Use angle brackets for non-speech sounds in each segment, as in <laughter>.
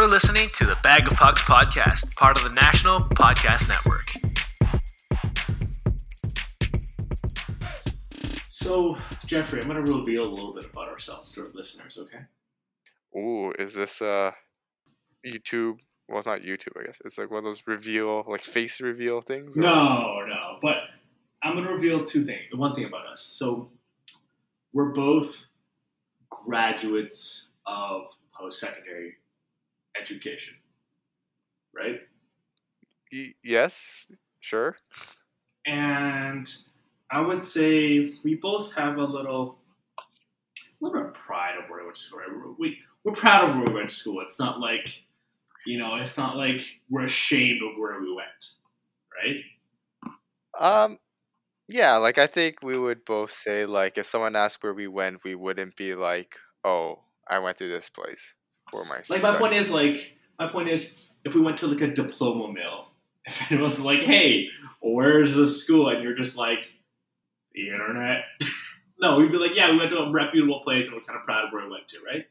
You're listening to the Bag of Pucks podcast, part of the National Podcast Network. So, Jeffrey, I'm going to reveal a little bit about ourselves to our listeners, okay? Ooh, is this uh YouTube? Well, it's not YouTube, I guess. It's like one of those reveal, like face reveal things. or- No, no. But I'm going to reveal two things. One thing about us. So, we're both graduates of post secondary education, right? Y- yes, sure. And I would say we both have a little, a little bit of pride of where we went to school. We're- We, we're proud of where we went to school. It's not like, you know, it's not like we're ashamed of where we went, right? Um, yeah, like I think we would both say like if someone asked where we went, we wouldn't be like, "Oh, I went to this place for my." Like my point is like my point is if we went to like a diploma mill, <laughs> if it was like, hey, where's the school? And you're just like, the internet. <laughs> no, we'd be like, yeah, we went to a reputable place and we're kind of proud of where we went to, right?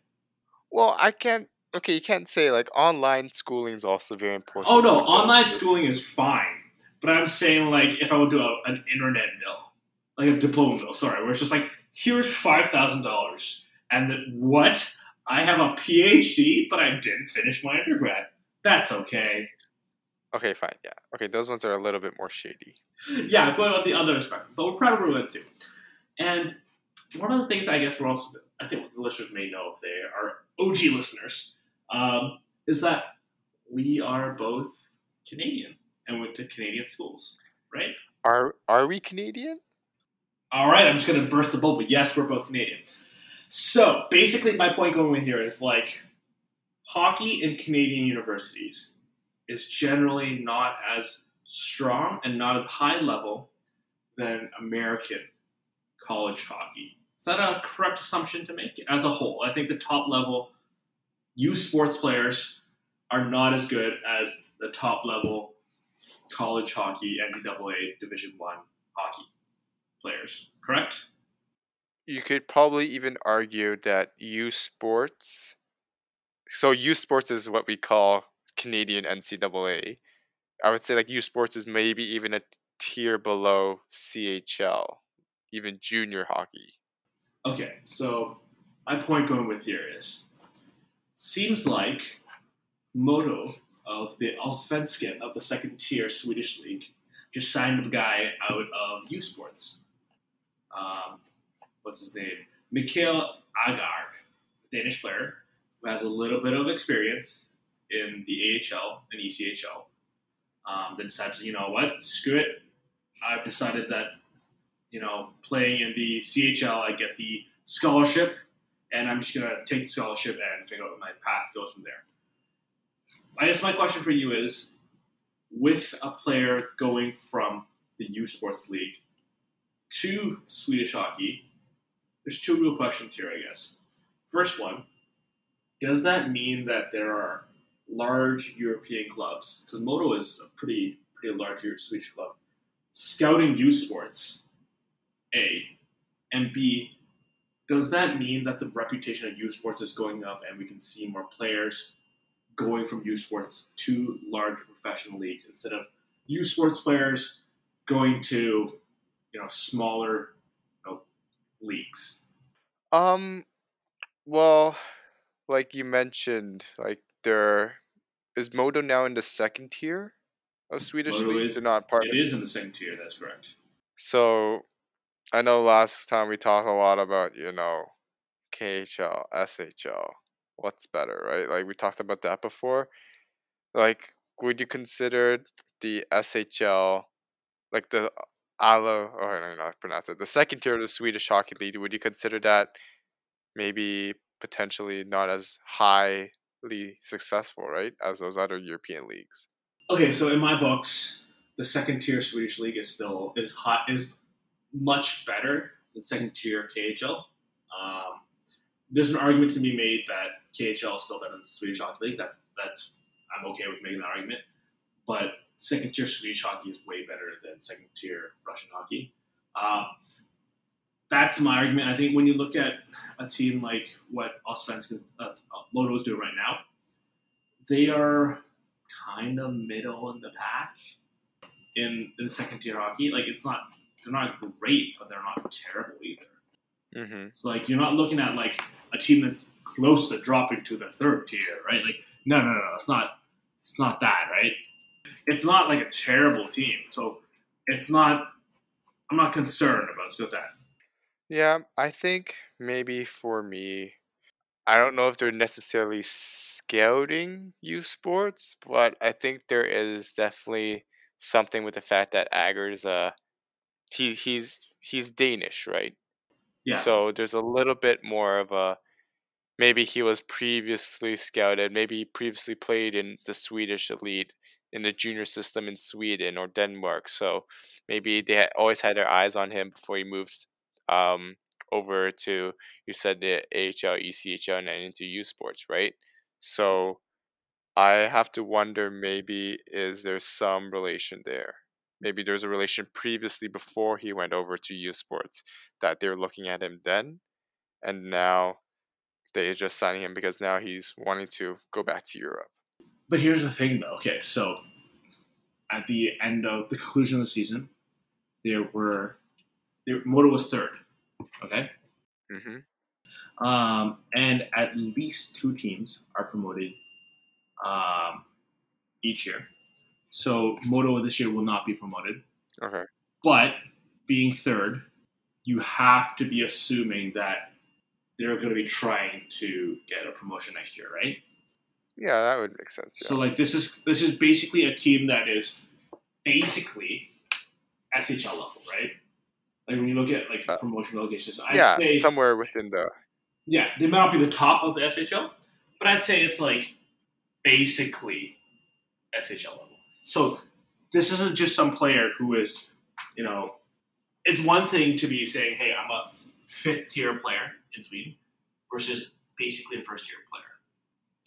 Well, I can't. Okay, you can't say like online schooling is also very important. Oh no, online schooling is fine, but I'm saying like if I would do a, an internet mill, like a diploma mill, sorry, where it's just like here's five thousand dollars, and that what I have a PhD, but I didn't finish my undergrad. That's okay. Okay, fine. Yeah. Okay, those ones are a little bit more shady. yeah, going about the other spectrum, but we're proud of where we went to. And one of the things I guess we're also, I think the listeners may know if they are OG listeners, um, is that we are both Canadian and went to Canadian schools, right? Are are we Canadian? All right, I'm just going to burst the bubble. Yes, we're both Canadian. So basically, my point going with here is like hockey in Canadian universities is generally not as strong and not as high level than American college hockey. Is that a correct assumption to make as a whole? I think the top level U Sports players are not as good as the top level college hockey, NCAA Division One hockey players. Correct? You could probably even argue that U Sports. So U Sports is what we call Canadian NCAA. I would say like U Sports is maybe even a tier below CHL, even junior hockey. Okay, so my point going with here is seems like Modo of the Allsvenskan of the second tier Swedish league just signed a guy out of U Sports. Um, what's his name? Mikhail Agard, a Danish player who has a little bit of experience in the AHL and ECHL. Um, then decides, you know what, screw it. I've decided that you know, playing in the CHL, I get the scholarship, and I'm just gonna take the scholarship and figure out what my path goes from there. I guess my question for you is, with a player going from the U Sports League to Swedish hockey, there's two real questions here, I guess. First one, does that mean that there are large European clubs? Because Modo is a pretty pretty large Swedish club scouting U Sports a. And B, does that mean that the reputation of U Sports is going up and we can see more players going from U Sports to large professional leagues instead of U Sports players going to, you know, smaller leagues? Um, well, like you mentioned, like there is Modo now in the second tier of Swedish Modo league. is- They're not part. It is in the same tier, that's correct. So, I know last time we talked a lot about you know, KHL, SHL. What's better, right? Like we talked about that before. Like, would you consider the SHL, like the Alo, or I don't know how to pronounce it, the second tier of the Swedish Hockey League? Would you consider that maybe potentially not as highly successful, right, as those other European leagues? Okay, so in my books, the second tier Swedish league is still is hot is much better than second tier KHL. Um, there's an argument to be made that KHL is still better than the Swedish hockey league. That that's I'm okay with making that argument, but second tier Swedish hockey is way better than second tier Russian hockey. Um, that's my argument. I think when you look at a team like what Allsvenskan uh, is doing right now, they are kind of middle in the pack in, in the second tier hockey. Like it's not they're not great, but they're not terrible either. Mm-hmm. So like you're not looking at like a team that's close to dropping to the third tier, right? Like no, no, no, no. It's not. It's not that, right? It's not like a terrible team. So it's not. I'm not concerned about with that. Yeah, I think maybe for me, I don't know if they're necessarily scouting U Sports, but I think there is definitely something with the fact that Ager's uh he he's he's Danish, right? Yeah. So there's a little bit more of a maybe he was previously scouted, maybe he previously played in the Swedish elite in the junior system in Sweden or Denmark. So maybe they had always had their eyes on him before he moved um, over to you said the AHL, ECHL, and then into U Sports, right? So I have to wonder maybe is there some relation there? Maybe there's a relation previously before he went over to U Sports that they're looking at him then, and now they're just signing him because now he's wanting to go back to Europe. But here's the thing, though. Okay, so at the end of the conclusion of the season, there were there, Modo was third. Okay. Mm-hmm. Um, and at least two teams are promoted um, each year. So Modo this year will not be promoted. Okay. But being third, you have to be assuming that they're going to be trying to get a promotion next year, right? Yeah, that would make sense. Yeah. So like this is this is basically a team that is basically SHL level, right? Like when you look at like Uh, promotion relegations, I'd yeah, say somewhere within the yeah, they might not be the top of the SHL, but I'd say it's like basically SHL level. So this isn't just some player who is, you know, it's one thing to be saying, hey, I'm a fifth tier player in Sweden versus basically a first tier player.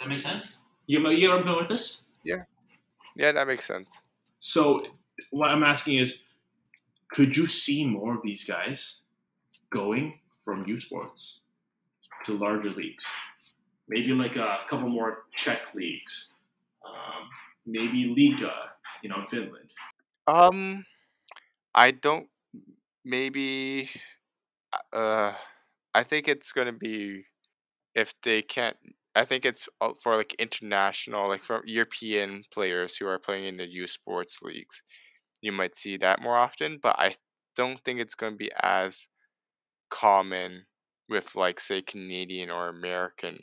That makes sense? You, you know where I'm going with this? yeah, yeah, that makes sense. So what I'm asking is, could you see more of these guys going from U Sports to larger leagues? Maybe like a couple more Czech leagues, um, maybe Liiga, you know, in Finland. Um, I don't. Maybe. Uh, I think it's gonna be if they can't. I think it's uh, for like international, like for European players who are playing in the U Sports leagues. You might see that more often, but I don't think it's going to be as common with like say Canadian or American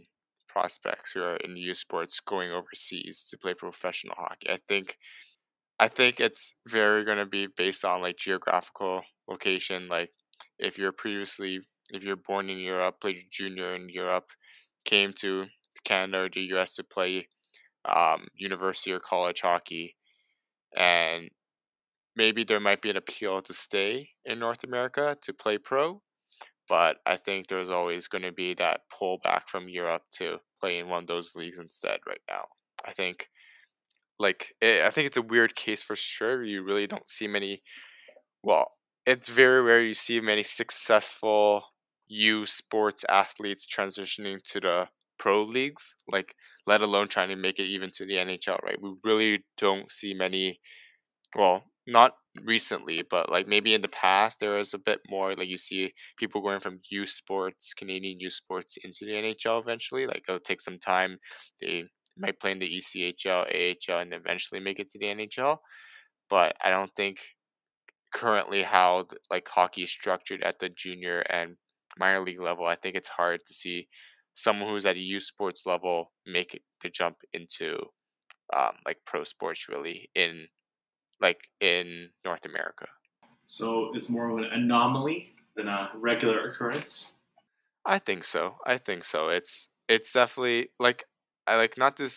prospects who are in U Sports going overseas to play professional hockey. I think I think it's very going to be based on like geographical location. Like if you're previously, if you're born in Europe, played junior in Europe, came to Canada or the US to play um, university or college hockey, and maybe there might be an appeal to stay in North America to play pro. But I think there's always going to be that pullback from Europe to play in one of those leagues instead right now. I think like it, I think it's a weird case for sure. You really don't see many. Well, it's very rare you see many successful U sports athletes transitioning to the pro leagues. Like, let alone trying to make it even to the NHL. Right? We really don't see many. Well, not recently, but like maybe in the past there was a bit more. Like you see people going from U Sports, Canadian U Sports into the NHL eventually. Like it'll take some time. They might play in the ECHL, AHL, and eventually make it to the NHL. But I don't think currently how like hockey is structured at the junior and minor league level. I think it's hard to see someone who's at a U Sports level make it the jump into um, like pro sports really in like in North America. So it's more of an anomaly than a regular occurrence. I think so. I think so. It's it's definitely like I like not to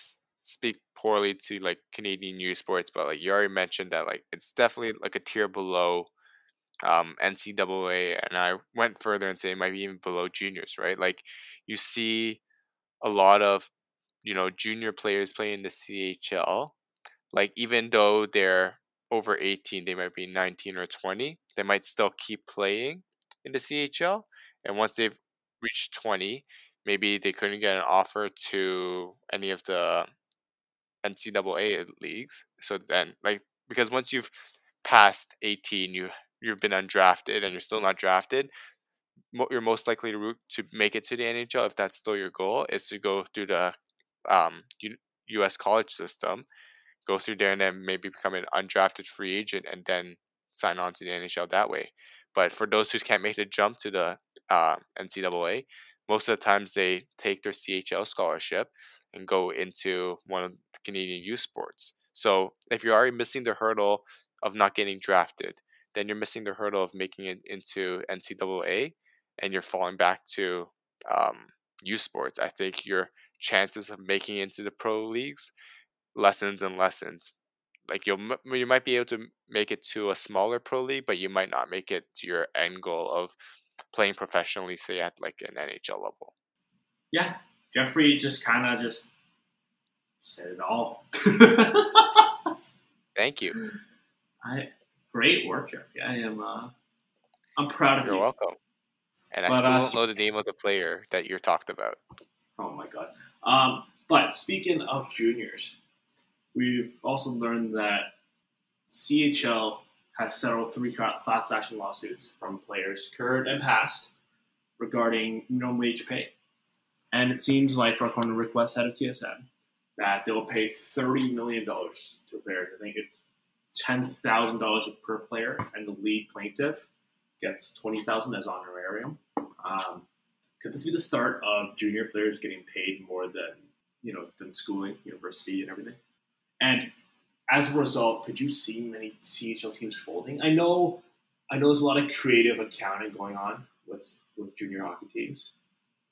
speak poorly to like Canadian U Sports, but like you already mentioned that like it's definitely like a tier below um NCAA, and I went further and say it might be even below juniors, right? Like you see a lot of you know junior players playing the CHL, like even though they're over 18 they might be 19 or 20 they might still keep playing in the chl and once they've reached 20 maybe they couldn't get an offer to any of the NCAA leagues. So then, like, because once you've passed 18, you you've been undrafted and you're still not drafted, you're most likely to to make it to the NHL if that's still your goal is to go through the um, U- U.S. college system, go through there and then maybe become an undrafted free agent and then sign on to the NHL that way. But for those who can't make the jump to the uh, NCAA, most of the times they take their CHL scholarship and go into one of the Canadian U Sports. So if you're already missing the hurdle of not getting drafted, then you're missing the hurdle of making it into NCAA and you're falling back to um, U Sports. I think your chances of making it into the pro leagues lessens and lessens. Like you'll you might be able to make it to a smaller pro league, but you might not make it to your end goal of playing professionally, say at like an NHL level. Yeah, Jeffrey just kind of just said it all. <laughs> Thank you. I great work, Jeffrey. I am. Uh, I'm proud of You're you. welcome. And I still uh, don't know the name of the player that you're talked about. Oh my god. Um, but speaking of juniors, we've also learned that CHL has settled three class action lawsuits from players, current and past, regarding minimum wage pay. And it seems like, for according to Rick Westhead of TSN, that they'll pay $30 million to players. I think it's $10,000 per player, and the lead plaintiff gets 20000 as honorarium. Um, could this be the start of junior players getting paid more than you know than schooling, university, and everything? And as a result, could you see many CHL teams folding? I know, I know, there's a lot of creative accounting going on with with junior hockey teams,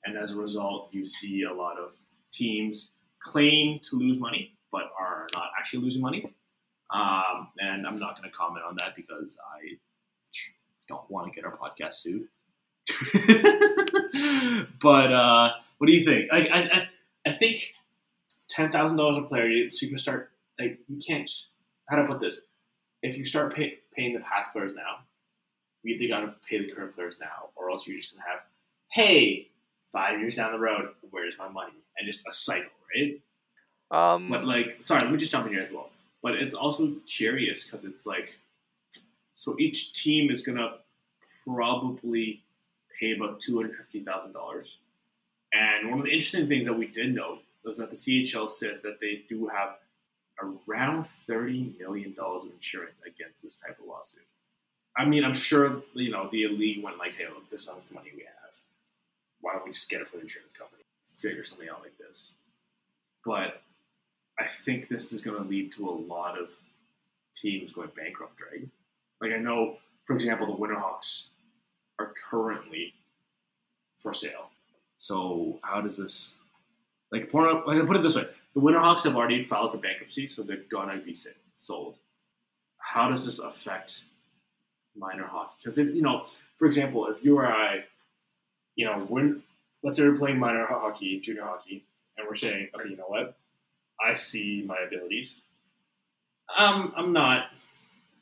and as a result, you see a lot of teams claim to lose money but are not actually losing money. Um, and I'm not going to comment on that because I don't want to get our podcast sued. <laughs> but uh, what do you think? I, I, I- think ten thousand dollars a player. You, so you can start. Like you can't. Just, how to put this? If you start pay, paying the past players now, you either got to pay the current players now, or else you're just gonna have, hey, five years down the road, where's my money? And just a cycle, right? Um, But like, sorry, let me just jump in here as well. But it's also curious because it's like, so each team is gonna probably pay about two hundred fifty thousand dollars. And one of the interesting things that we did note was that the CHL said that they do have around thirty million dollars of insurance against this type of lawsuit. I mean, I'm sure you know the league went like, "Hey, look, this is how money we have. Why don't we just get it from the insurance company? Figure something out like this." But I think this is going to lead to a lot of teams going bankrupt, right? Like I know, for example, the Winterhawks are currently for sale. So how does this like? Like, put it this way: the Winterhawks have already filed for bankruptcy, so they're gonna be sold. How does this affect minor hockey? Because you know, for example, if you or I, you know, when let's say we're playing minor hockey, junior hockey, and we're saying, okay, you know what? I see my abilities. Um, I'm not.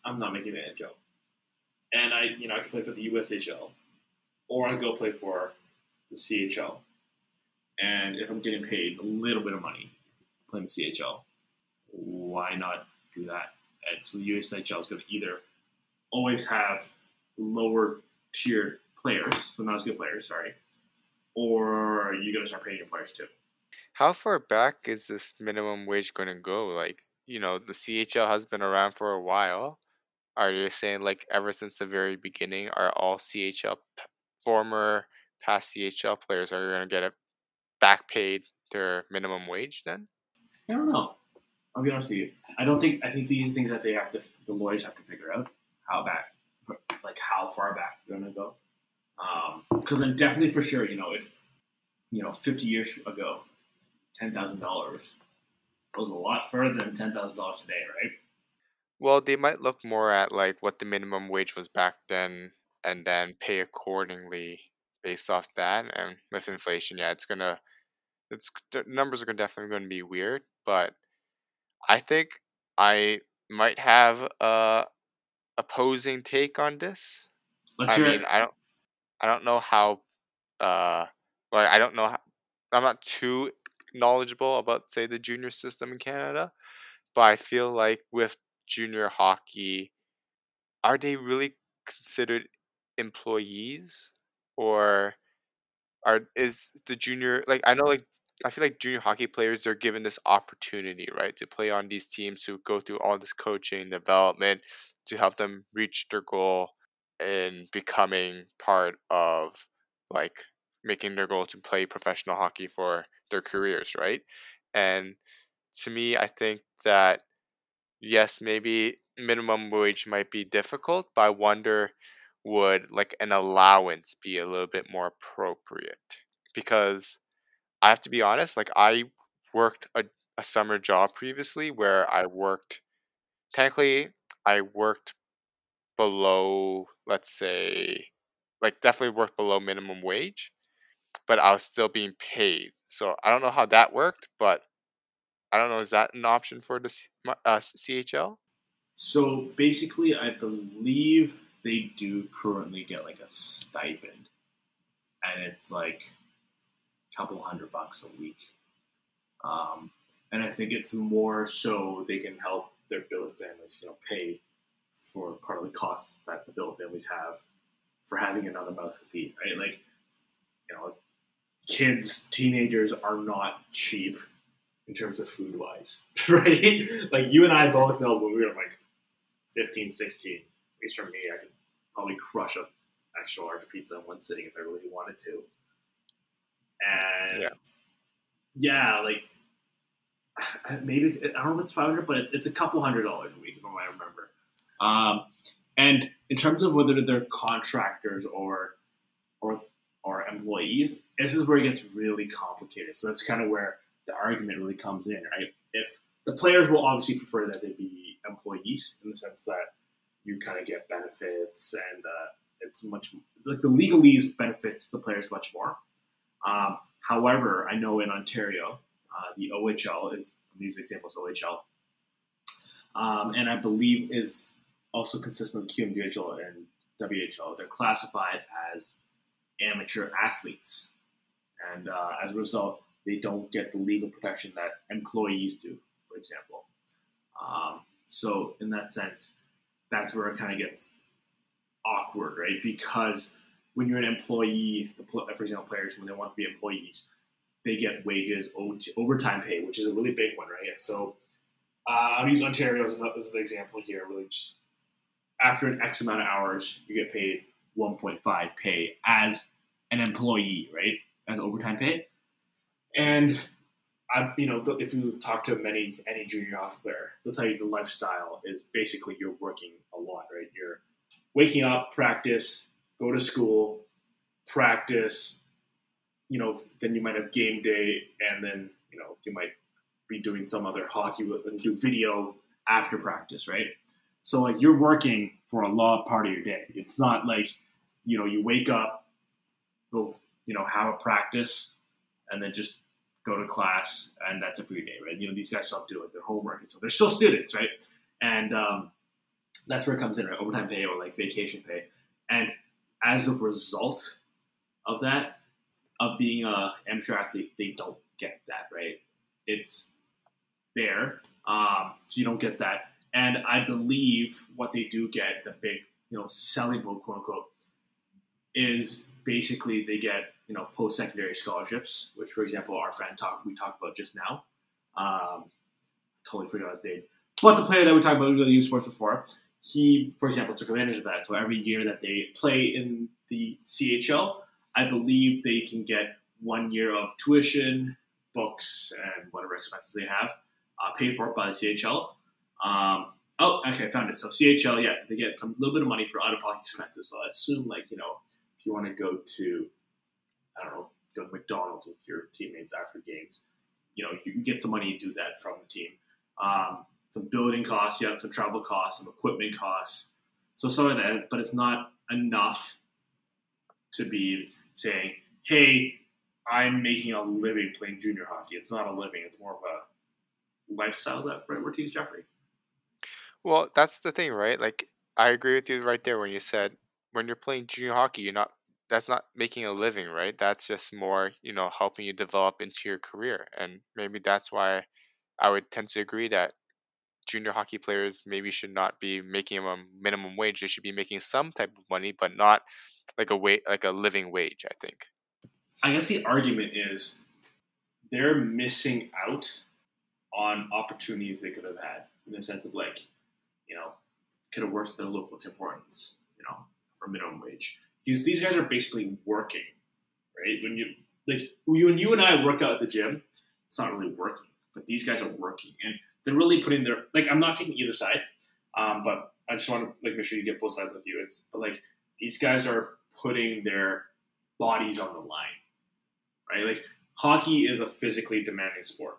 I'm not making an NHL, and I, you know, I can play for the USHL, or I can go play for the CHL. And if I'm getting paid a little bit of money playing the CHL, why not do that? And so the USHL is going to either always have lower tier players, so not as good players, sorry, or you're going to start paying your players too. How far back is this minimum wage going to go? Like, you know, the CHL has been around for a while. Are you saying like ever since the very beginning, are all CHL former past CHL players are going to get it back paid their minimum wage then? I don't know. I'll be honest with you. I don't think. I think these are things that they have to. The lawyers have to figure out how back, like how far back you're gonna go. Um, because then definitely for sure, you know, if you know, 50 years ago, ten thousand dollars goes a lot further than ten thousand dollars today, right? Well, they might look more at like what the minimum wage was back then and then pay accordingly based off that. And with inflation, yeah, it's gonna, it's the numbers are gonna definitely going to be weird. But I think I might have a opposing take on this. Let's I hear mean, it. I don't, I don't know how, uh, well, I don't know how, I'm not too knowledgeable about say the junior system in Canada, but I feel like with junior hockey, are they really considered employees? Or are is the junior like I know like I feel like junior hockey players are given this opportunity, right, to play on these teams to go through all this coaching development to help them reach their goal in becoming part of like making their goal to play professional hockey for their careers, right? And to me, I think that yes, maybe minimum wage might be difficult, but I wonder would like an allowance be a little bit more appropriate? Because I have to be honest, like I worked a, a summer job previously where I worked technically I worked below let's say like definitely worked below minimum wage, but I was still being paid. So I don't know how that worked, but I don't know. Is that an option for the uh, CHL? So basically, I believe they do currently get like a stipend, and it's like a couple hundred bucks a week. Um, and I think it's more so they can help their billet families, you know, pay for part of the costs that the billet families have for having another mouth to feed, right? Like, you know, kids, teenagers are not cheap in terms of food wise, <laughs> right? like you and I both know when we were like 15, 16, at least for me, I could probably crush a extra large pizza in one sitting if I really wanted to. And yeah, yeah like <sighs> maybe I don't know if it's 500, but it's a couple hundred dollars a week, if I remember. Um, and in terms of whether they're contractors or or employees, this is where it gets really complicated. So that's kind of where the argument really comes in, right? If the players will obviously prefer that they be employees in the sense that you kind of get benefits and uh, it's much like the legalese benefits the players much more. Um, however, I know in Ontario, uh, the OHL is these examples OHL, um, and I believe is also consistent with QMJHL and WHL. They're classified as amateur athletes, and uh, as a result, they don't get the legal protection that employees do, for example. Um, so, in that sense, that's where it kind of gets awkward, right? Because when you're an employee, for example, players when they want to be employees, they get wages, overtime pay, which is a really big one, right? So, uh, I'll use Ontario as, an example here. Really, just after an X amount of hours, you get paid 1.5 pay as an employee, right? As overtime pay. And I, you know, if you talk to many any junior hockey player, they'll tell you the lifestyle is basically you're working a lot, right? You're waking up, practice, go to school, practice. You know, then you might have game day, and then you know you might be doing some other hockey and do video after practice, right? So like you're working for a lot part of your day. It's not like you know you wake up, go you know have a practice, and then just go to class, and that's every day, right? You know, these guys still have to do like their homework, and so they're still students, right? And um, that's where it comes in, right? Overtime pay or like vacation pay, and as a result of that, of being a amateur athlete, they don't get that, right? It's there, um, so you don't get that, and I believe what they do get, the big, you know, selling point, quote unquote, is basically they get you know post secondary scholarships, which for example our friend talked we talked about just now. Um, totally forgot his name, but the player that we talked about the U Sports before, he for example took advantage of that. So every year that they play in the CHL, I believe they can get one year of tuition, books, and whatever expenses they have uh, paid for by the CHL. Um, oh, okay, I found it. So CHL, yeah, they get some little bit of money for out of pocket expenses. So I assume like you know if you want to go to, I don't know, go to McDonald's with your teammates after games, you know, you get some money to do that from the team. Um, some building costs, you have some travel costs, some equipment costs, so some of that, but it's not enough to be saying, hey, I'm making a living playing junior hockey. It's not a living, it's more of a lifestyle. That right word to use, Jeffrey? Well, that's the thing, right? Like, I agree with you right there when you said when you're playing junior hockey, you're not that's not making a living, right? That's just more, you know, helping you develop into your career. And maybe that's why I would tend to agree that junior hockey players maybe should not be making a minimum wage. They should be making some type of money, but not like a wait like a living wage, I think. I guess the argument is they're missing out on opportunities they could have had in the sense of like, you know, could have worked at their local Tim Hortons, you know, for minimum wage. These these guys are basically working, right? When you like when you and I work out at the gym, it's not really working, but these guys are working and they're really putting their like. I'm not taking either side, um, but I just want to like make sure you get both sides of view. It's but like these guys are putting their bodies on the line, right? Like hockey is a physically demanding sport,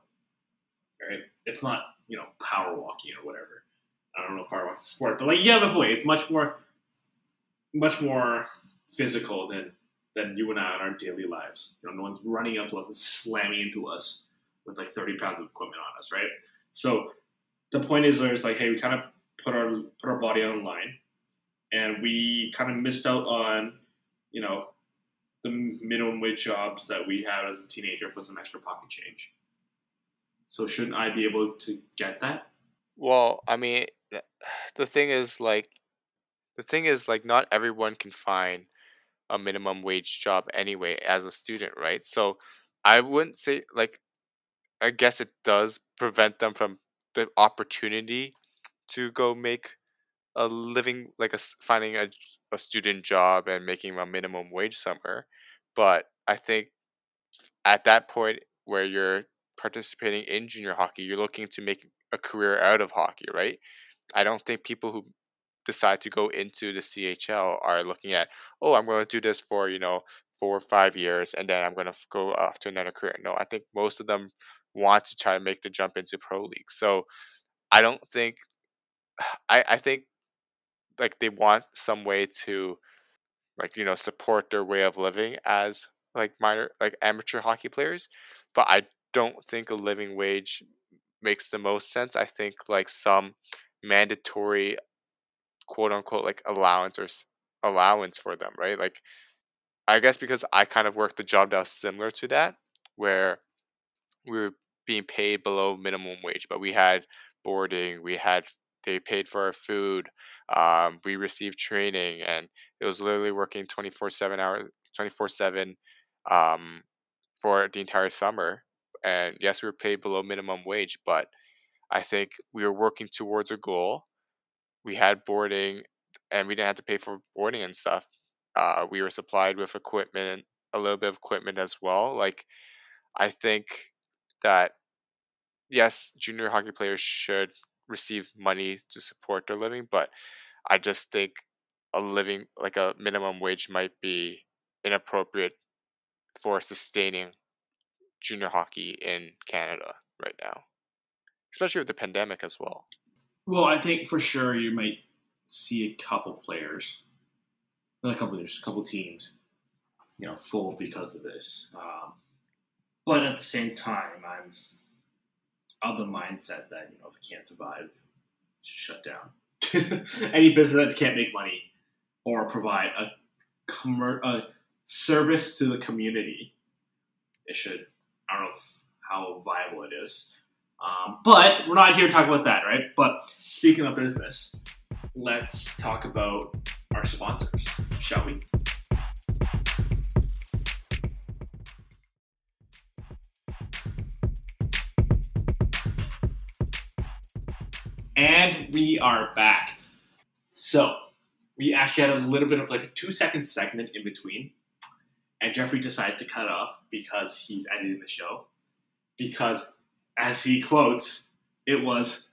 right? It's not you know power walking or whatever. I don't know if power walking is a sport, but like yeah, but boy, it's much more, much more physical than than you and I in our daily lives. You know, no one's running up to us and slamming into us with like 30 pounds of equipment on us, right? So the point is, it's like, hey, we kind of put our put our body on line, and we kind of missed out on, you know, the minimum wage jobs that we had as a teenager for some extra pocket change. So shouldn't I be able to get that? Well, I mean, the thing is like, the thing is like, not everyone can find a minimum wage job anyway as a student, right? So I wouldn't say like I guess it does prevent them from the opportunity to go make a living, like a finding a, a student job and making a minimum wage somewhere. But I think at that point where you're participating in junior hockey, you're looking to make a career out of hockey, right? I don't think people who decide to go into the CHL are looking at, oh, I'm going to do this for, you know, four or five years and then I'm going to go off to another career. No, I think most of them want to try to make the jump into pro league. So I don't think <sighs> I I think like they want some way to like you know support their way of living as like minor like amateur hockey players, but I don't think a living wage makes the most sense. I think like some mandatory quote unquote like allowance or allowance for them, right? Like I guess because I kind of worked the job that was similar to that where we were being paid below minimum wage, but we had boarding, we had they paid for our food, um, we received training, and it was literally working twenty four seven hours, twenty four seven, um, for the entire summer. And yes, we were paid below minimum wage, but I think we were working towards a goal. We had boarding, and we didn't have to pay for boarding and stuff. Uh, we were supplied with equipment, a little bit of equipment as well. Like, I think that yes, junior hockey players should receive money to support their living, but I just think a living like a minimum wage might be inappropriate for sustaining junior hockey in Canada right now, especially with the pandemic as well. Well, I think for sure you might see a couple players, not a couple, there's a couple teams, you know, full because of this. Um, but at the same time, I'm of the mindset that you know if it can't survive, just shut down. <laughs> Any business that can't make money or provide a, commer- a service to the community, it should. I don't know if, how viable it is, um, but we're not here to talk about that, right? But speaking of business, let's talk about our sponsors, shall we? And we are back. So, we actually had a little bit of like a two second segment in between. And Jeffrey decided to cut off because he's editing the show. Because, as he quotes, it was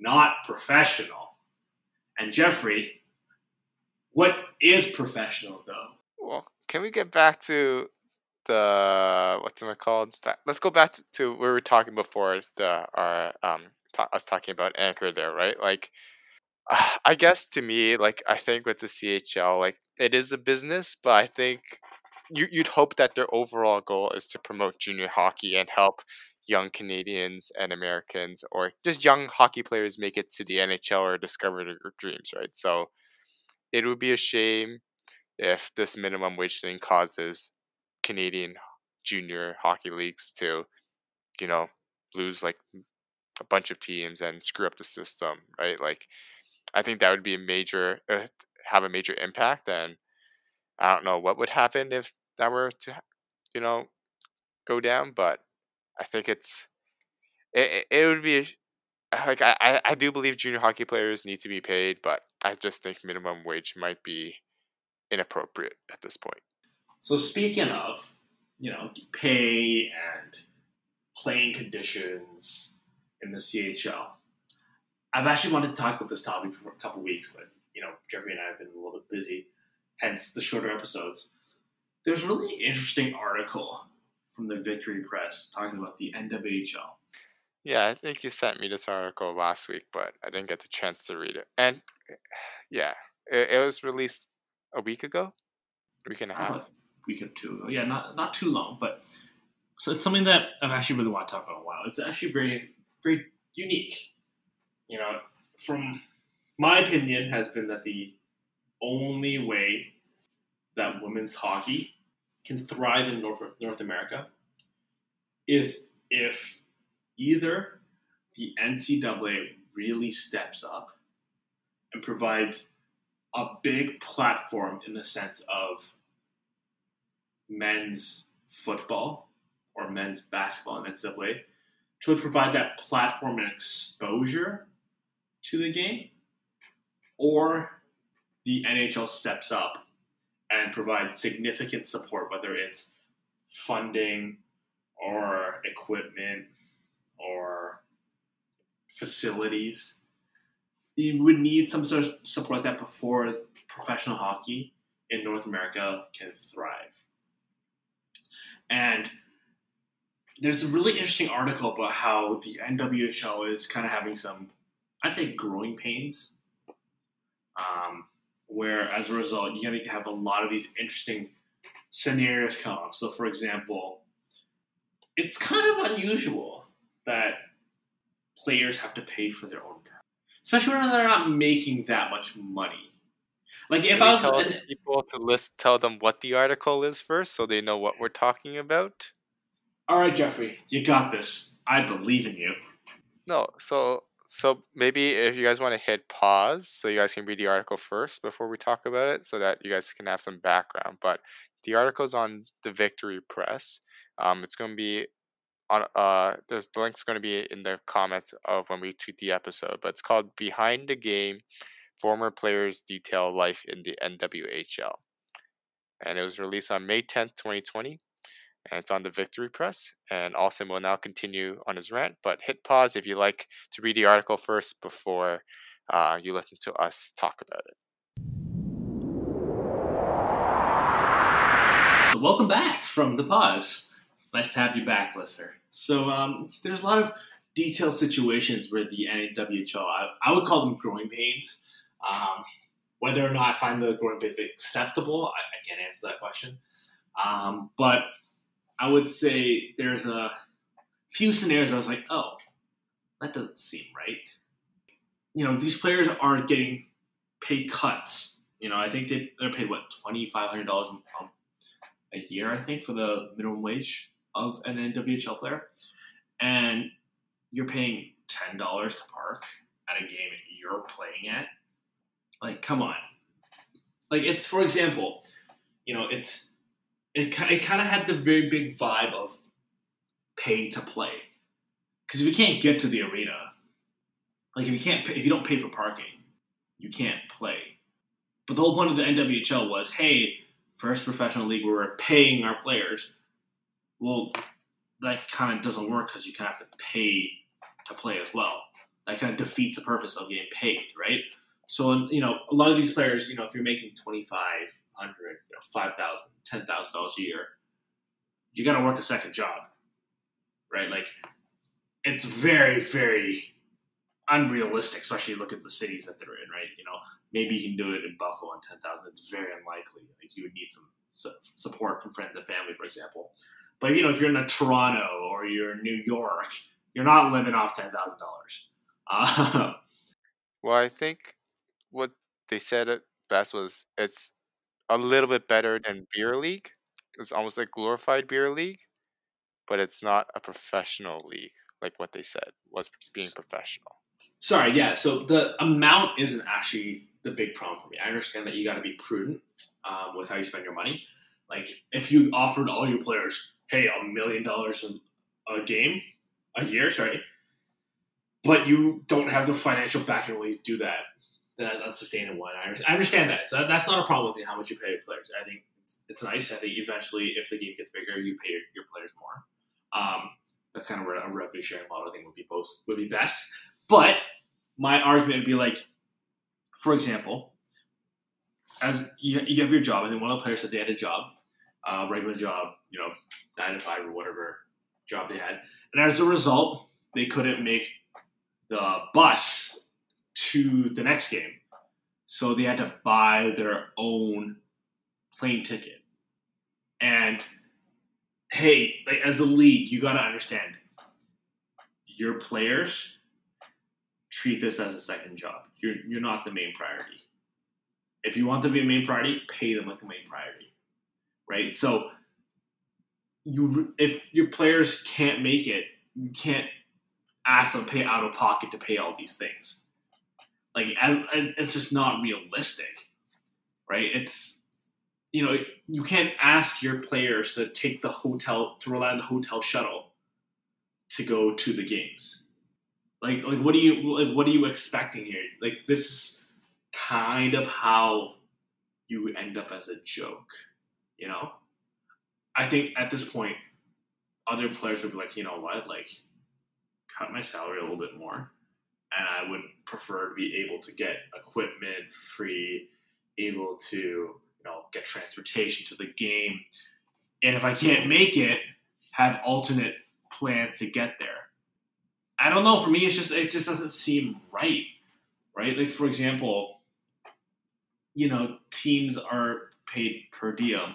not professional. And Jeffrey, what is professional though? Well, can we get back to the what's it called? Let's go back to, where we were talking before the our um us talking about Anchor there, right? Like, I guess to me, like I think with the CHL, like it is a business, but I think you you'd hope that their overall goal is to promote junior hockey and help young Canadians and Americans or just young hockey players make it to the NHL or discover their dreams, right? So it would be a shame if this minimum wage thing causes Canadian junior hockey leagues to, you know, lose like a bunch of teams and screw up the system, right? Like, I think that would be a major, uh, have a major impact. And I don't know what would happen if that were to, you know, go down, but I think it's, it, it would be like I, I do believe junior hockey players need to be paid, but I just think minimum wage might be inappropriate at this point. So speaking of, you know, pay and playing conditions in the CHL, I've actually wanted to talk about this topic for a couple weeks, but you know, Jeffrey and I have been a little bit busy, hence the shorter episodes. There's a really interesting article from the Victory Press talking about the NWHL yeah, I think you sent me this article last week, but I didn't get the chance to read it. And <sighs> yeah, it, it was released a week ago, a week and a half, a week or two. Yeah, not not too long, but so it's something that I've actually really want to talk about a while. It's actually very very unique. You know, from my opinion, has been that the only way that women's hockey can thrive in North North America is if either the NCAA really steps up and provides a big platform in the sense of men's football or men's basketball in NCAA to provide that platform and exposure to the game, or the NHL steps up and provide significant support, whether it's funding or equipment or facilities. You would need some sort of support that before professional hockey in North America can thrive. And there's a really interesting article about how the NWHL is kind of having some, I'd say, growing pains. Um, where as a result, you're going to have a lot of these interesting scenarios come up. So, for example, it's kind of unusual that players have to pay for their own time, especially when they're not making that much money. Like if I was tell and, people to list, tell them what the article is first, so they know what we're talking about. All right, Jeffrey, you got this. I believe in you. No, so so maybe if you guys want to hit pause, so you guys can read the article first before we talk about it, so that you guys can have some background. But the article's on the Victory Press. Um, it's going to be on uh there's the link's going to be in the comments of when we tweet the episode but it's called behind the game former players detail life in the nwhl and it was released on may 10th 2020 and it's on the victory press and austin will now continue on his rant but hit pause if you like to read the article first before uh, you listen to us talk about it so welcome back from the pause it's nice to have you back, listener. So um, there's a lot of detailed situations where the NWHL, I, I would call them growing pains. Um, whether or not I find the growing pains acceptable, I, I can't answer that question. Um, but I would say there's a few scenarios where I was like, oh, that doesn't seem right. You know, these players are getting pay cuts. You know, I think they, they're paid, what, $2,500 a year, I think, for the minimum wage of an NWHL player, and you're paying ten dollars to park at a game you're playing at. Like, come on. Like, it's for example, you know, it's it, it kind of had the very big vibe of pay to play. Because if you can't get to the arena, like if you can't, pay, if you don't pay for parking, you can't play. But the whole point of the NWHL was, hey, first professional league where we're paying our players well, that kind of doesn't work because you kind of have to pay to play as well. That kind of defeats the purpose of getting paid, right? So, you know, a lot of these players, you know, if you're making twenty five hundred, you know, five thousand, ten thousand dollars a year, you got to work a second job, right? Like, it's very, very unrealistic, especially look at the cities that they're in, right? You know, maybe you can do it in Buffalo on ten thousand. It's very unlikely. Like, you would need some support from friends and family, for example. But you know, if you're in a Toronto or you're in New York, you're not living off ten thousand dollars. <laughs> Uh, well, I think what they said it best was it's a little bit better than beer league. It's almost like glorified beer league, but it's not a professional league like what they said was being professional. Sorry, yeah. So the amount isn't actually the big problem for me. I understand that you got to be prudent um, with how you spend your money. Like if you offered all your players, hey, a million dollars a game, a year, sorry, but you don't have the financial backing to really do that, that's unsustainable. And I understand that. So that's not a problem with how much you pay your players. I think it's, it's nice. I think eventually, if the game gets bigger, you pay your, your players more. Um, that's kind of where a revenue sharing model thing would be most would be best. But my argument would be like, for example, as you, you have your job, and then one of the players said they had a job, a regular job, you know, nine to five or whatever job they had, and as a result, they couldn't make the bus to the next game, so they had to buy their own plane ticket. And hey, like as a league, you got to understand your players treat this as a second job. You're you're not the main priority. If you want them to be a main priority, pay them like the main priority, right? So you if your players can't make it, you can't ask them to pay out of pocket to pay all these things. Like as it's just not realistic, right? It's you know you can't ask your players to take the hotel to rely on the hotel shuttle to go to the games. Like like what are you like, what are you expecting here? Like this is kind of how you end up as a joke, you know? I think at this point other players would be like, you know what, like cut my salary a little bit more and I would prefer to be able to get equipment free, able to, you know, get transportation to the game. And if I can't make it, have alternate plans to get there. I don't know. For me, it's just it just doesn't seem right, right? Like for example, you know, teams are paid per diem,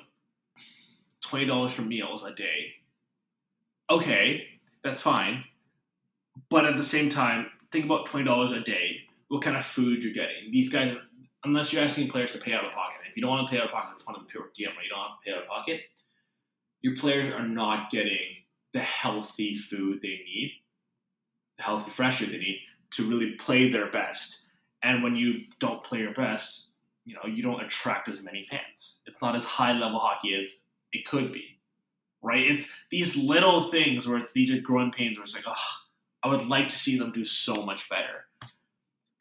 twenty dollars for meals a day. Okay, that's fine, but at the same time, think about twenty dollars a day. What kind of food you're getting? These guys, unless you're asking players to pay out of pocket. If you don't want to pay out of pocket, it's one of the per diem, Right? You don't have to pay out of pocket. Your players are not getting the healthy food they need, the healthy fresh food they need to really play their best. And when you don't play your best, you know, you don't attract as many fans. It's not as high level hockey as it could be. Right? It's these little things where these are growing pains where it's like, oh, I would like to see them do so much better.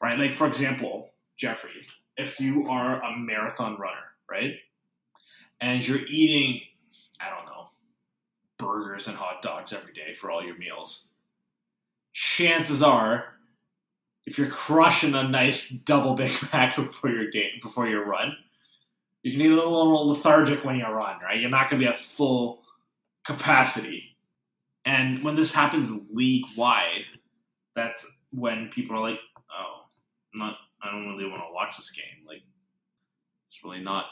Right? Like for example, Jeffrey, if you are a marathon runner, right? And you're eating, I don't know, burgers and hot dogs every day for all your meals. Chances are, if you're crushing a nice double Big Mac <laughs> before your game, before your run, you can be a little lethargic when you run, right? You're not going to be at full capacity. And when this happens league wide, that's when people are like, "Oh, I'm not. I don't really want to watch this game. Like, it's really not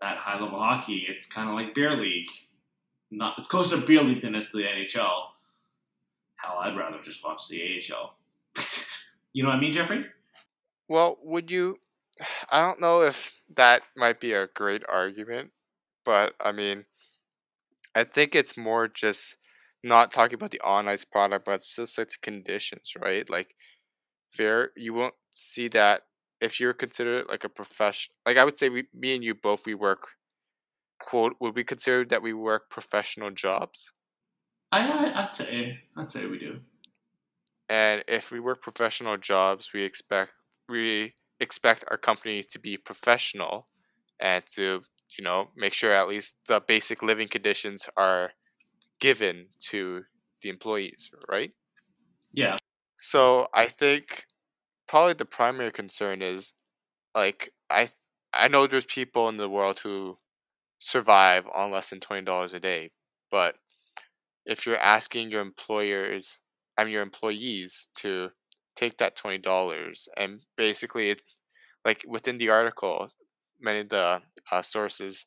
that high level hockey. It's kind of like beer league not it's closer to beer league than it is to the NHL. Hell, I'd rather just watch the AHL. <laughs> you know what I mean, Jeffrey? Well, would you? I don't know if that might be a great argument, but I mean, I think it's more just not talking about the on ice product, but it's just like the conditions, right? Like, fair, you won't see that if you're considered like a professional. Like I would say, we, me and you both, we work quote would we consider that we work professional jobs? I, I I'd say I'd say we do. And if we work professional jobs, we expect we expect our company to be professional and to you know make sure at least the basic living conditions are given to the employees, right? Yeah. So I think probably the primary concern is like I I know there's people in the world who survive on less than twenty dollars a day. But if you're asking your employers, I mean your employees to take that twenty dollars, and basically it's like within the article, many of the uh, sources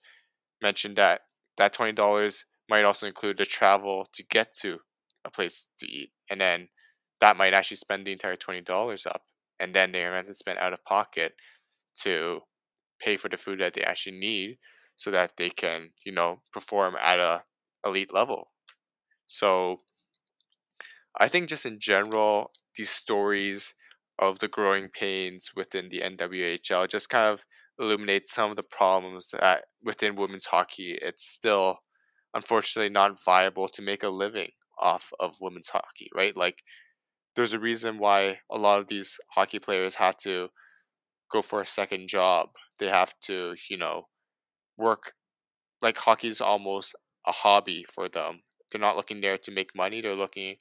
mentioned that that twenty dollars might also include the travel to get to a place to eat, and then that might actually spend the entire twenty dollars up, and then they're going to spend out of pocket to pay for the food that they actually need so that they can you know perform at a elite level. So i think just in general these stories of the growing pains within the nwhl just kind of illuminate some of the problems that within women's hockey it's still unfortunately not viable to make a living off of women's hockey right like there's a reason why a lot of these hockey players have to go for a second job. They have to, you know, work like hockey's almost a hobby for them. They're not looking there to make money. They're looking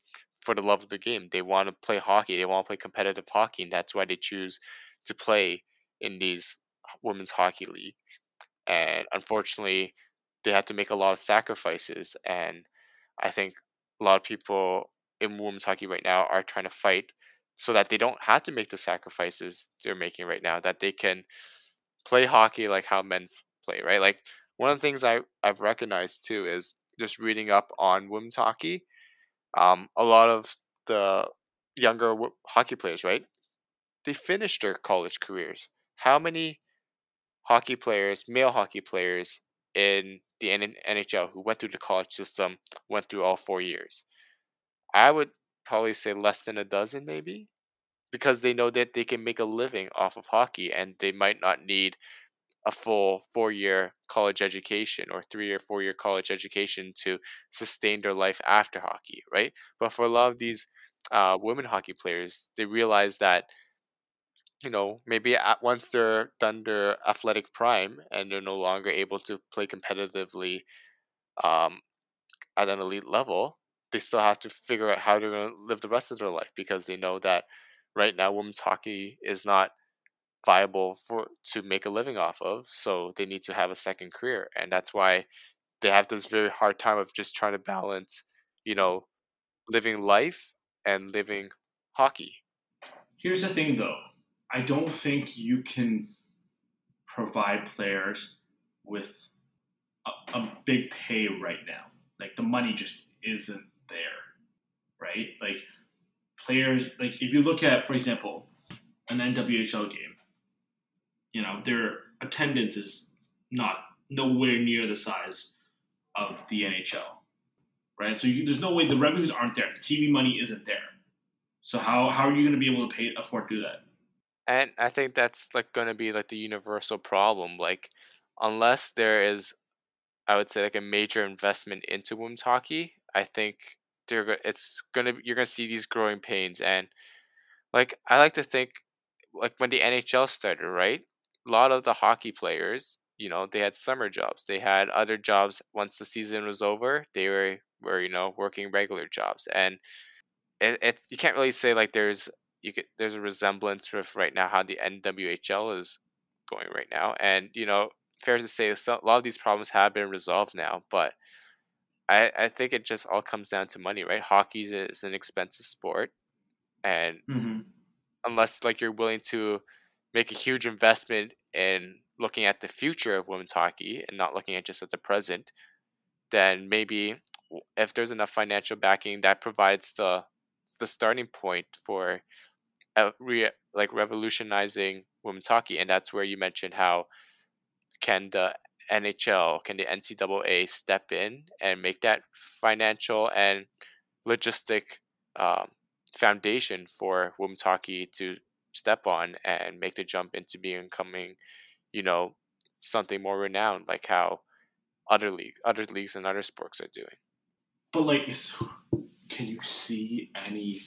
for the love of the game. They want to play hockey. They want to play competitive hockey, and that's why they choose to play in these women's hockey league. And unfortunately, they have to make a lot of sacrifices. And I think a lot of people in women's hockey right now are trying to fight so that they don't have to make the sacrifices they're making right now that they can play hockey like how men's play right like one of the things I, i've recognized too is just reading up on women's hockey um, a lot of the younger w- hockey players right they finished their college careers how many hockey players male hockey players in the nhl who went through the college system went through all four years I would probably say less than a dozen, maybe, because they know that they can make a living off of hockey and they might not need a full four year college education or three or four year college education to sustain their life after hockey, right? But for a lot of these uh, women hockey players, they realize that you know maybe at once they're done their athletic prime and they're no longer able to play competitively um, at an elite level they still have to figure out how they're going to live the rest of their life because they know that right now women's hockey is not viable for to make a living off of so they need to have a second career and that's why they have this very hard time of just trying to balance you know living life and living hockey Here's the thing, though. I don't think you can provide players with a, a big pay right now. Like the money just isn't there, right? Like players, like if you look at, for example, an NWHL game, you know their attendance is not nowhere near the size of the NHL, right? So you, there's no way the revenues aren't there. The TV money isn't there. So how how are you going to be able to pay afford to do that? And i think that's like going to be like the universal problem like unless there is i would say like a major investment into women's hockey i think they're it's gonna you're gonna see these growing pains and like I like to think like when the NHL started, right? A lot of the hockey players, you know, they had summer jobs. They had other jobs once the season was over. They were were you know working regular jobs, and it, it you can't really say like there's you could there's a resemblance with right now how the NWHL is going right now, and you know fair to say a lot of these problems have been resolved now, but I I think it just all comes down to money, right? Hockey is an expensive sport, and Mm-hmm. unless like you're willing to make a huge investment in looking at the future of women's hockey and not looking at just at the present, then maybe if there's enough financial backing that provides the the starting point for re- like revolutionizing women's hockey, and that's where you mentioned how can the NHL, can the NCAA step in and make that financial and logistic um, foundation for women's hockey to step on and make the jump into becoming, you know, something more renowned, like how other league, other leagues and other sports are doing. But like, is, can you see any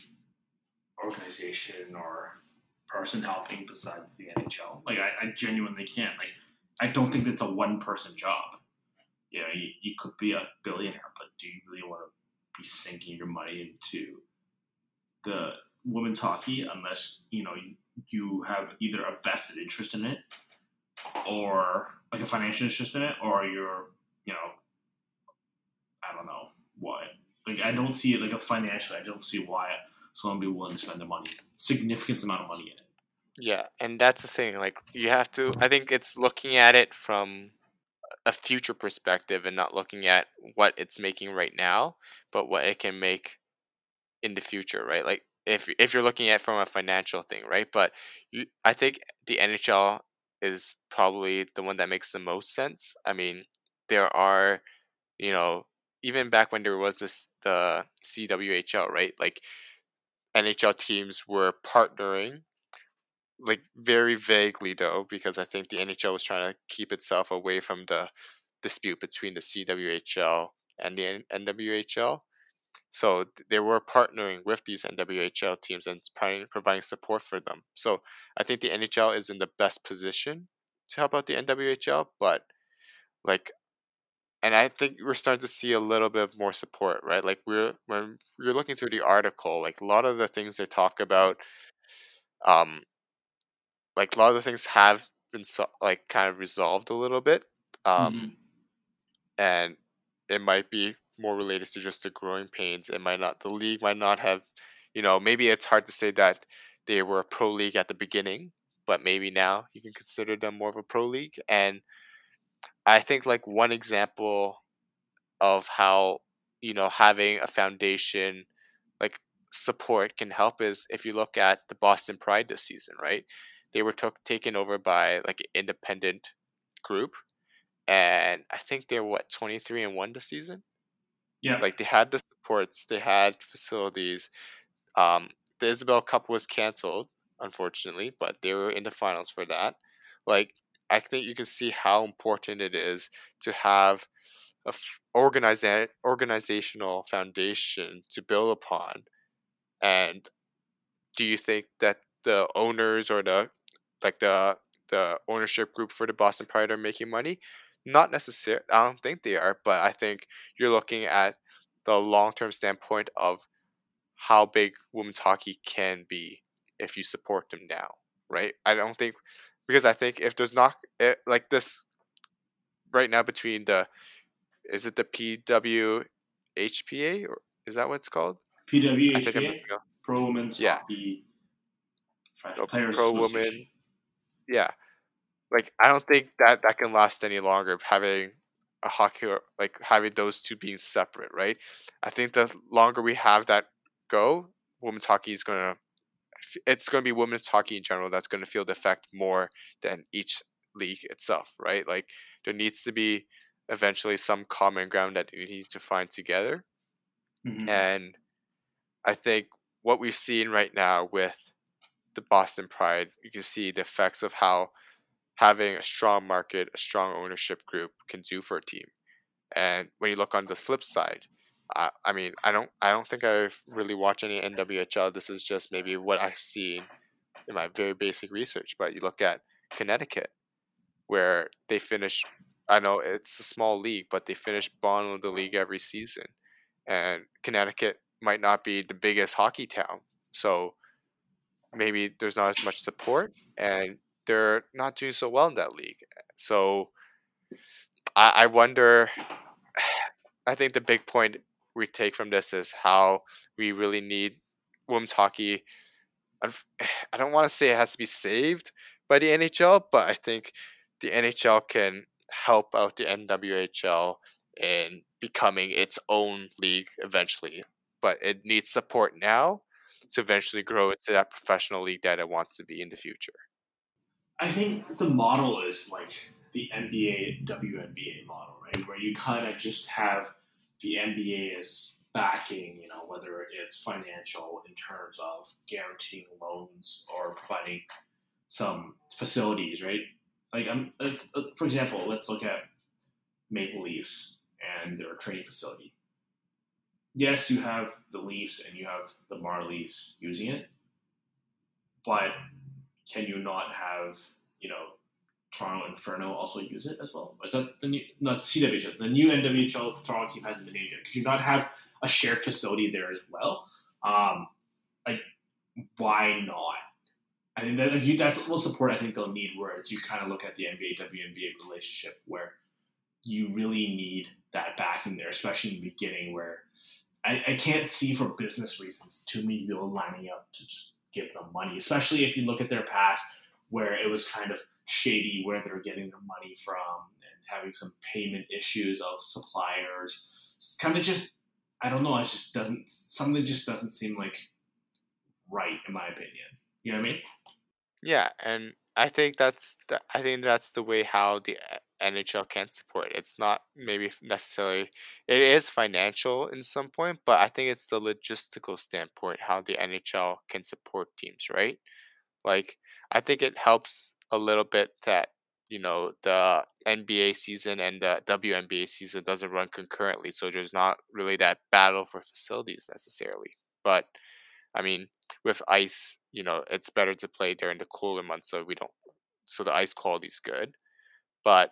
organization or person helping besides the NHL? Like, I, I genuinely can't. Like, I don't think it's a one person job. You know, you, you could be a billionaire, but do you really want to be sinking your money into the women's hockey unless you know you, you have either a vested interest in it or like a financial interest in it, or you're you know I don't know why. Like I don't see it like a financial. I don't see why someone be willing to spend the money, significant amount of money in it. Yeah, and that's the thing. Like you have to. I think it's looking at it from a future perspective and not looking at what it's making right now, but what it can make in the future, right? Like if if you're looking at from a financial thing, right? But you, I think the NHL is probably the one that makes the most sense. I mean, there are, you know, even back when there was this the CWHL, right? Like NHL teams were partnering like very vaguely though because I think the NHL was trying to keep itself away from the dispute between the CWHL and the NWHL. So they were partnering with these NWHL teams and providing support for them. So I think the NHL is in the best position to help out the NWHL, but like and I think we're starting to see a little bit more support, right? Like we're when you're looking through the article, like a lot of the things they talk about, um, like a lot of the things have been so, like kind of resolved a little bit, um, Mhm. and it might be more related to just the growing pains. It might not, the league might not have, you know, maybe it's hard to say that they were a pro league at the beginning, but maybe now you can consider them more of a pro league. And I think like one example of how you know having a foundation like support can help is if you look at the Boston Pride this season, right? They were took taken over by like an independent group, and I think they're what twenty three and one this season. Yeah. Like they had the supports, they had facilities. Um, the Isobel Cup was canceled, unfortunately, but they were in the finals for that. Like I think you can see how important it is to have a f- organiza- organizational foundation to build upon. And do you think that the owners or the like the the ownership group for the Boston Pride are making money? Not necessarily. I don't think they are, but I think you're looking at the long term standpoint of how big women's hockey can be if you support them now, right? I don't think because I think if there's not it, like this right now between the is it the PWHPA or is that what it's called? I think I'm PWHPA. Pro Women's Yeah. Hockey Oh, Players Pro. Women. Yeah, like I don't think that that can last any longer. Having a hockey or like having those two being separate, right? I think the longer we have that go, women's hockey is gonna it's going to be women's hockey in general that's going to feel the effect more than each league itself, right? Like there needs to be eventually some common ground that we need to find together. Mhm. And I think what we've seen right now with the Boston Pride, you can see the effects of how having a strong market, a strong ownership group can do for a team. And when you look on the flip side, I, I mean, I don't, I don't think I've really watched any NWHL. This is just maybe what I've seen in my very basic research. But you look at Connecticut, where they finish. I know it's a small league, but they finish bottom of the league every season, and Connecticut might not be the biggest hockey town, so maybe there's not as much support, and they're not doing so well in that league. So I, I wonder. <sighs> I think the big point we take from this is how we really need women's hockey. <sighs> I don't want to say it has to be saved by the NHL, but I think the NHL can help out the NWHL in becoming its own league eventually. But it needs support now to eventually grow into that professional league that it wants to be in the future. I think the model is like the NBA WNBA model, right? Where you kind of just have the NBA is backing, you know, whether it's financial in terms of guaranteeing loans or providing some facilities, right? Like, um, let's- uh, for example, let's look at Maple Leafs and their training facility. Yes, you have the Leafs and you have the Marlies using it, but can you not have you know Toronto Inferno also use it as well? Is that the new not CWHL the new NWHL Toronto team hasn't been named yet? Could you not have a shared facility there as well? Um, like why not? I think that like, you, that's what support I think they'll need. Where it's you kind of look at the NBA WNBA relationship where you really need that backing there, especially in the beginning where I, I can't see for business reasons too many people lining up to just give them money, especially if you look at their past where it was kind of shady where they're getting their money from and having some payment issues of suppliers. It's kind of just I don't know, it just doesn't something just doesn't seem like right in my opinion. You know what I mean? Yeah, and I think that's the, I think that's the way how the uh, NHL can support. it. It's not maybe necessarily it is financial in some point, but I think it's the logistical standpoint how the NHL can support teams, right? Like I think it helps a little bit that you know the NBA season and the WNBA season doesn't run concurrently, so there's not really that battle for facilities necessarily. But I mean, with ice, you know, it's better to play during the cooler months so we don't so the ice quality is good. But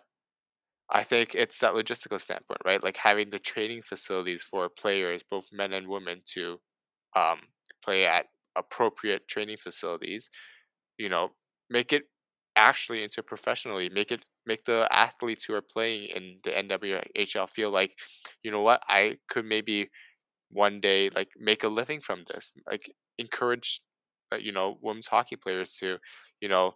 I think it's that logistical standpoint, right? Like having the training facilities for players, both men and women, to um, play at appropriate training facilities. You know, make it actually into professionally. Make it make the athletes who are playing in the NWHL feel like, you know what, I could maybe one day like make a living from this. Like encourage, uh, you know, women's hockey players to, you know,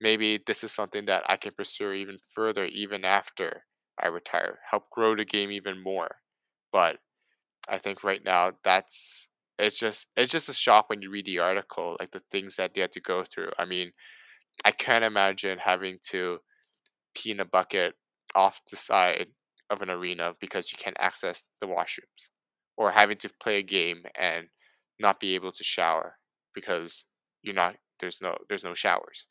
maybe this is something that I can pursue even further, even after I retire. Help grow the game even more. But I think right now that's it's just it's just a shock when you read the article, like the things that they had to go through. I mean, I can't imagine having to pee in a bucket off the side of an arena because you can't access the washrooms, or having to play a game and not be able to shower because you're not there's no there's no showers.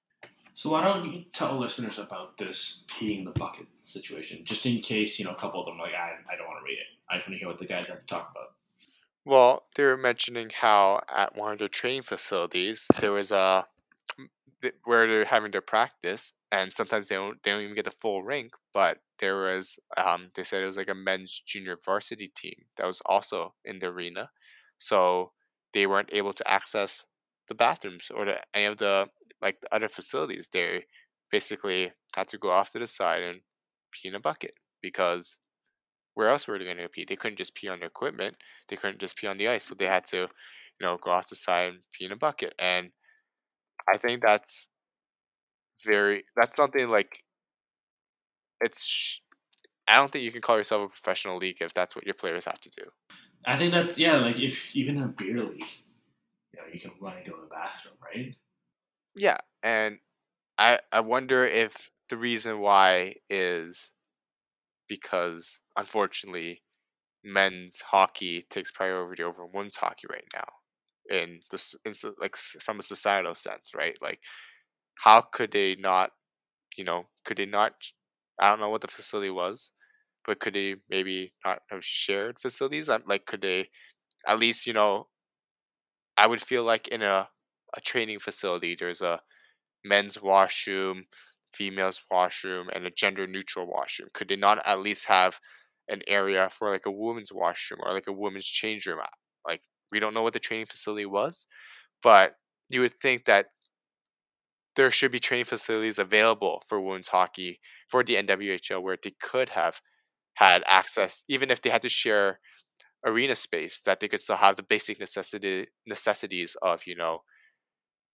So why don't you tell listeners about this peeing the bucket situation, just in case you know a couple of them are like I I don't want to read it. I just want to hear what the guys have to talk about. Well, they were mentioning how at one of their training facilities there was a where they're having their practice, and sometimes they don't they don't even get the full rink. But there was um they said it was like a men's junior varsity team that was also in the arena, so they weren't able to access the bathrooms or the, any of the like the other facilities. They basically had to go off to the side and pee in a bucket because where else were they going to pee? They couldn't just pee on their equipment. They couldn't just pee on the ice, so they had to, you know, go off to the side and pee in a bucket. And I think that's very that's something like it's. I don't think you can call yourself a professional league if that's what your players have to do. I think that's yeah, like if even in a beer league, you know, you can run and go to the bathroom, right? Yeah, and I I wonder if the reason why is because unfortunately men's hockey takes priority over women's hockey right now in this in, like from a societal sense right? Like how could they not you know could they not i don't know what the facility was but could they maybe not have shared facilities? Like could they at least you know i would feel like in a a training facility there's a men's washroom females washroom and a gender neutral washroom. Could they not at least have an area for like a women's washroom or like a women's change room uh, like we don't know what the training facility was but you would think that there should be training facilities available for women's hockey for the NWHL where they could have had access even if they had to share arena space that they could still have the basic necessity necessities of you know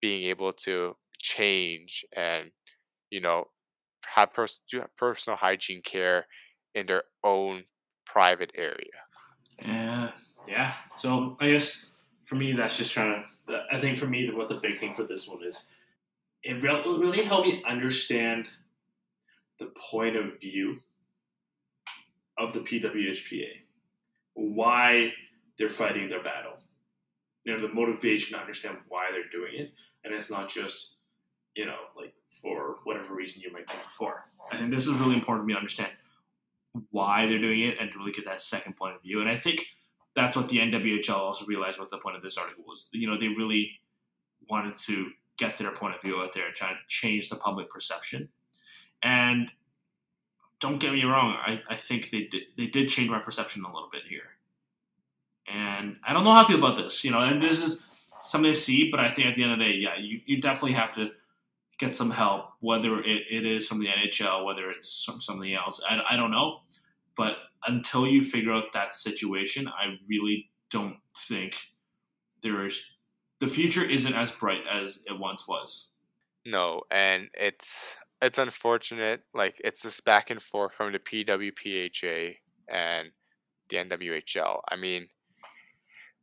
being able to change and you know have pers- personal hygiene care in their own private area. Yeah, yeah. So I guess for me, that's just trying to. I think for me, what the big thing for this one is, it re- really helped me understand the point of view of the PWHPA, why they're fighting their battle. You know, the motivation to understand why they're doing it, and it's not just, you know, like for whatever reason you might think before. I think this is really important for me to understand why they're doing it and to really get that second point of view. And I think that's what the NWHL also realized what the point of this article was. You know, they really wanted to get their point of view out there and try to change the public perception. And don't get me wrong, I, I think they did they did change my perception a little bit here. And I don't know how I feel about this, you know, and this is something to see, but I think at the end of the day, yeah, you, you definitely have to get some help, whether it, it is from the NHL, whether it's from something else. I, I don't know. But until you figure out that situation, I really don't think there is the future isn't as bright as it once was. No, and it's it's unfortunate. Like it's this back and forth from the PWPHA and the NWHL. I mean,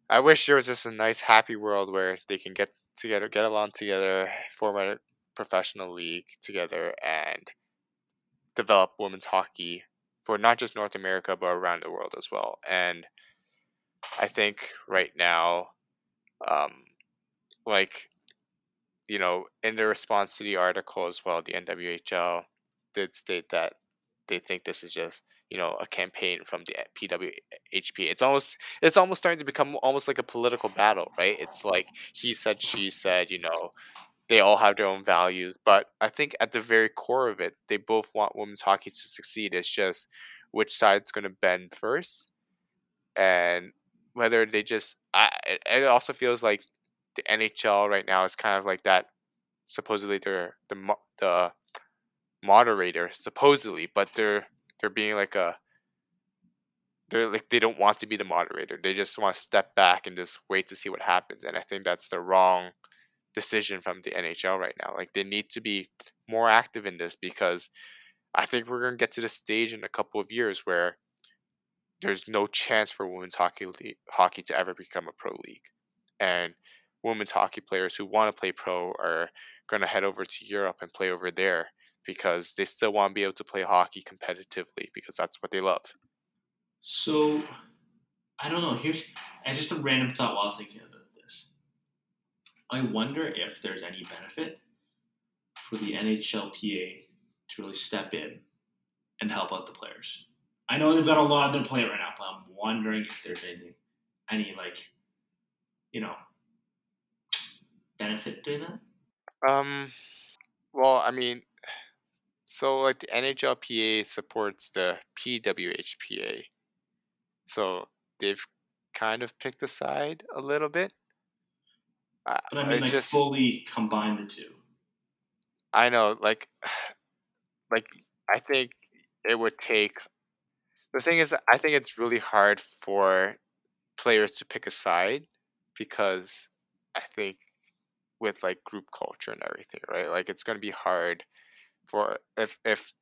I wish there was just a nice, happy world where they can get together, get along together, form a professional league together and develop women's hockey for not just North America but around the world as well. And I think right now, um, like you know, in their response to the article as well, the NWHL did state that they think this is just you know a campaign from the PWHP. It's almost it's almost starting to become almost like a political battle, right? It's like he said, she said, you know, they all have their own values, but I think at the very core of it, they both want women's hockey to succeed. It's just which side's going to bend first, and whether they just. I, it also feels like the NHL right now is kind of like that. Supposedly they're the the moderator, supposedly, but they're they're being like a they're like they don't want to be the moderator. They just want to step back and just wait to see what happens. And I think that's the wrong decision from the NHL right now. Like they need to be more active in this because I think we're going to get to the stage in a couple of years where there's no chance for women's hockey hockey to ever become a pro league. And women's hockey players who want to play pro are going to head over to Europe and play over there because they still want to be able to play hockey competitively because that's what they love. So, I don't know. Here's just a random thought while I was thinking about this. I wonder if there's any benefit for the NHLPA to really step in and help out the players. I know they've got a lot on their plate right now, but I'm wondering if there's anything, any like, you know, benefit doing that? Um, well, I mean, so like the NHLPA supports the PWHPA, so they've kind of picked a side a little bit. But I mean, like just, fully combine the two. I know, like, <sighs> like I think it would take. The thing is, I think it's really hard for players to pick a side because I think with like group culture and everything, right? Like it's gonna be hard for if if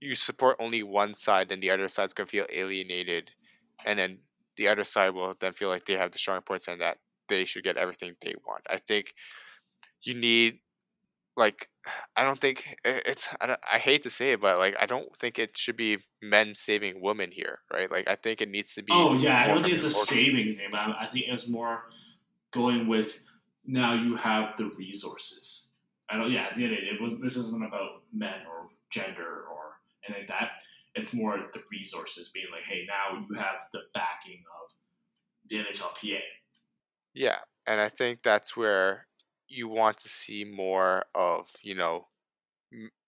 you support only one side, then the other side's gonna feel alienated, and then the other side will then feel like they have the strong points and that they should get everything they want. I think you need like <sighs> I don't think eh, it's I, don't, I hate to say it, but like I don't think it should be men saving women here, right? Like I think it needs to be. Oh yeah, I don't think it's a saving thing, but I think it's more going with now you have the resources. I don't. Yeah, end of it, it was. This isn't about men or gender or anything like that. It's more the resources being like, hey, now you have the backing of the NHLPA. Yeah, and I think that's where you want to see more of you know,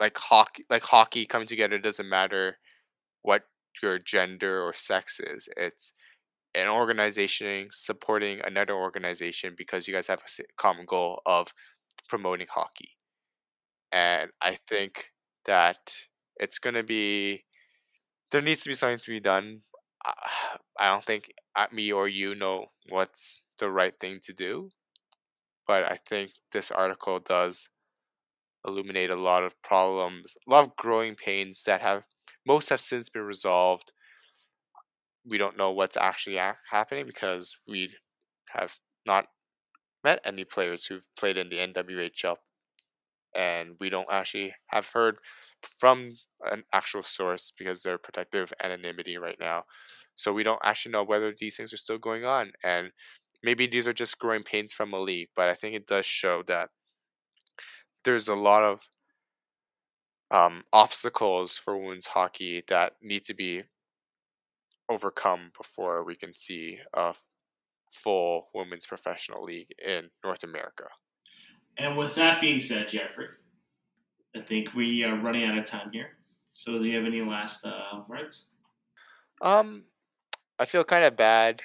like hockey, like hockey coming together. Doesn't matter what your gender or sex is. It's an organization supporting another organization because you guys have a common goal of promoting hockey. And I think that it's going to be, there needs to be something to be done. I <sighs> don't think uh, me or you know what's the right thing to do. But I think this article does illuminate a lot of problems, a lot of growing pains that have, most have since been resolved we don't know what's actually a- happening because we have not met any players who've played in the NWHL, and we don't actually have heard from an actual source because they're protective anonymity right now. So we don't actually know whether these things are still going on, and maybe these are just growing pains from a league. But I think it does show that there's a lot of um, obstacles for women's hockey that need to be overcome before we can see a full women's professional league in North America. And with that being said, Jeffrey, I think we are running out of time here. So, do you have any last uh, words? Um, I feel kind of bad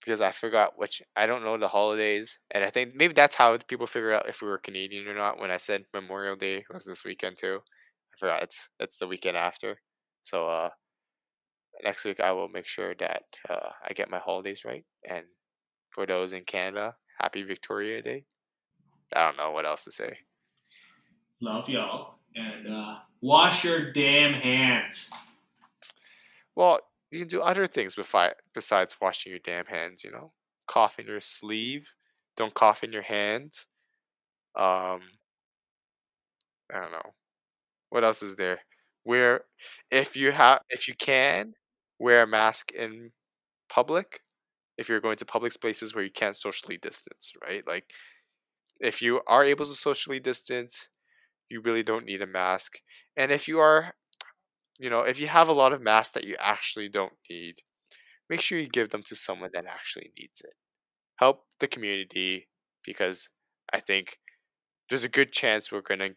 because I forgot which I don't know the holidays, and I think maybe that's how people figure out if we were Canadian or not. When I said Memorial Day was this weekend too, I forgot it's it's the weekend after. So, uh, next week I will make sure that uh, I get my holidays right. And for those in Canada, happy Victoria Day. I don't know what else to say. Love y'all. And uh, wash your damn hands. Well, you can do other things besides washing your damn hands, you know? Cough in your sleeve. Don't cough in your hands. Um, I don't know. What else is there? Wear if you have if you can wear a mask in public. If you're going to public spaces where you can't socially distance, right? Like if you are able to socially distance, you really don't need a mask. And if you are, you know, if you have a lot of masks that you actually don't need, make sure you give them to someone that actually needs it. Help the community because I think there's a good chance we're going to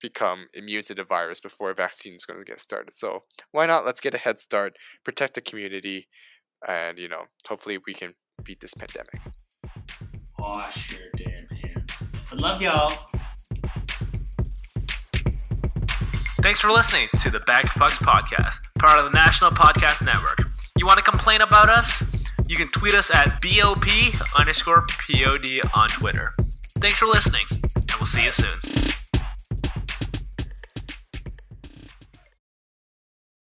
become immune to the virus before a vaccine is going to get started. So why not? Let's get a head start, protect the community, and you know, hopefully we can beat this pandemic. Wash your damn hands. I love y'all. Thanks for listening to the Bag of Pucks podcast, part of the National Podcast Network. You want to complain about us? You can tweet us at BOP underscore POD on Twitter. Thanks for listening, and we'll see you soon.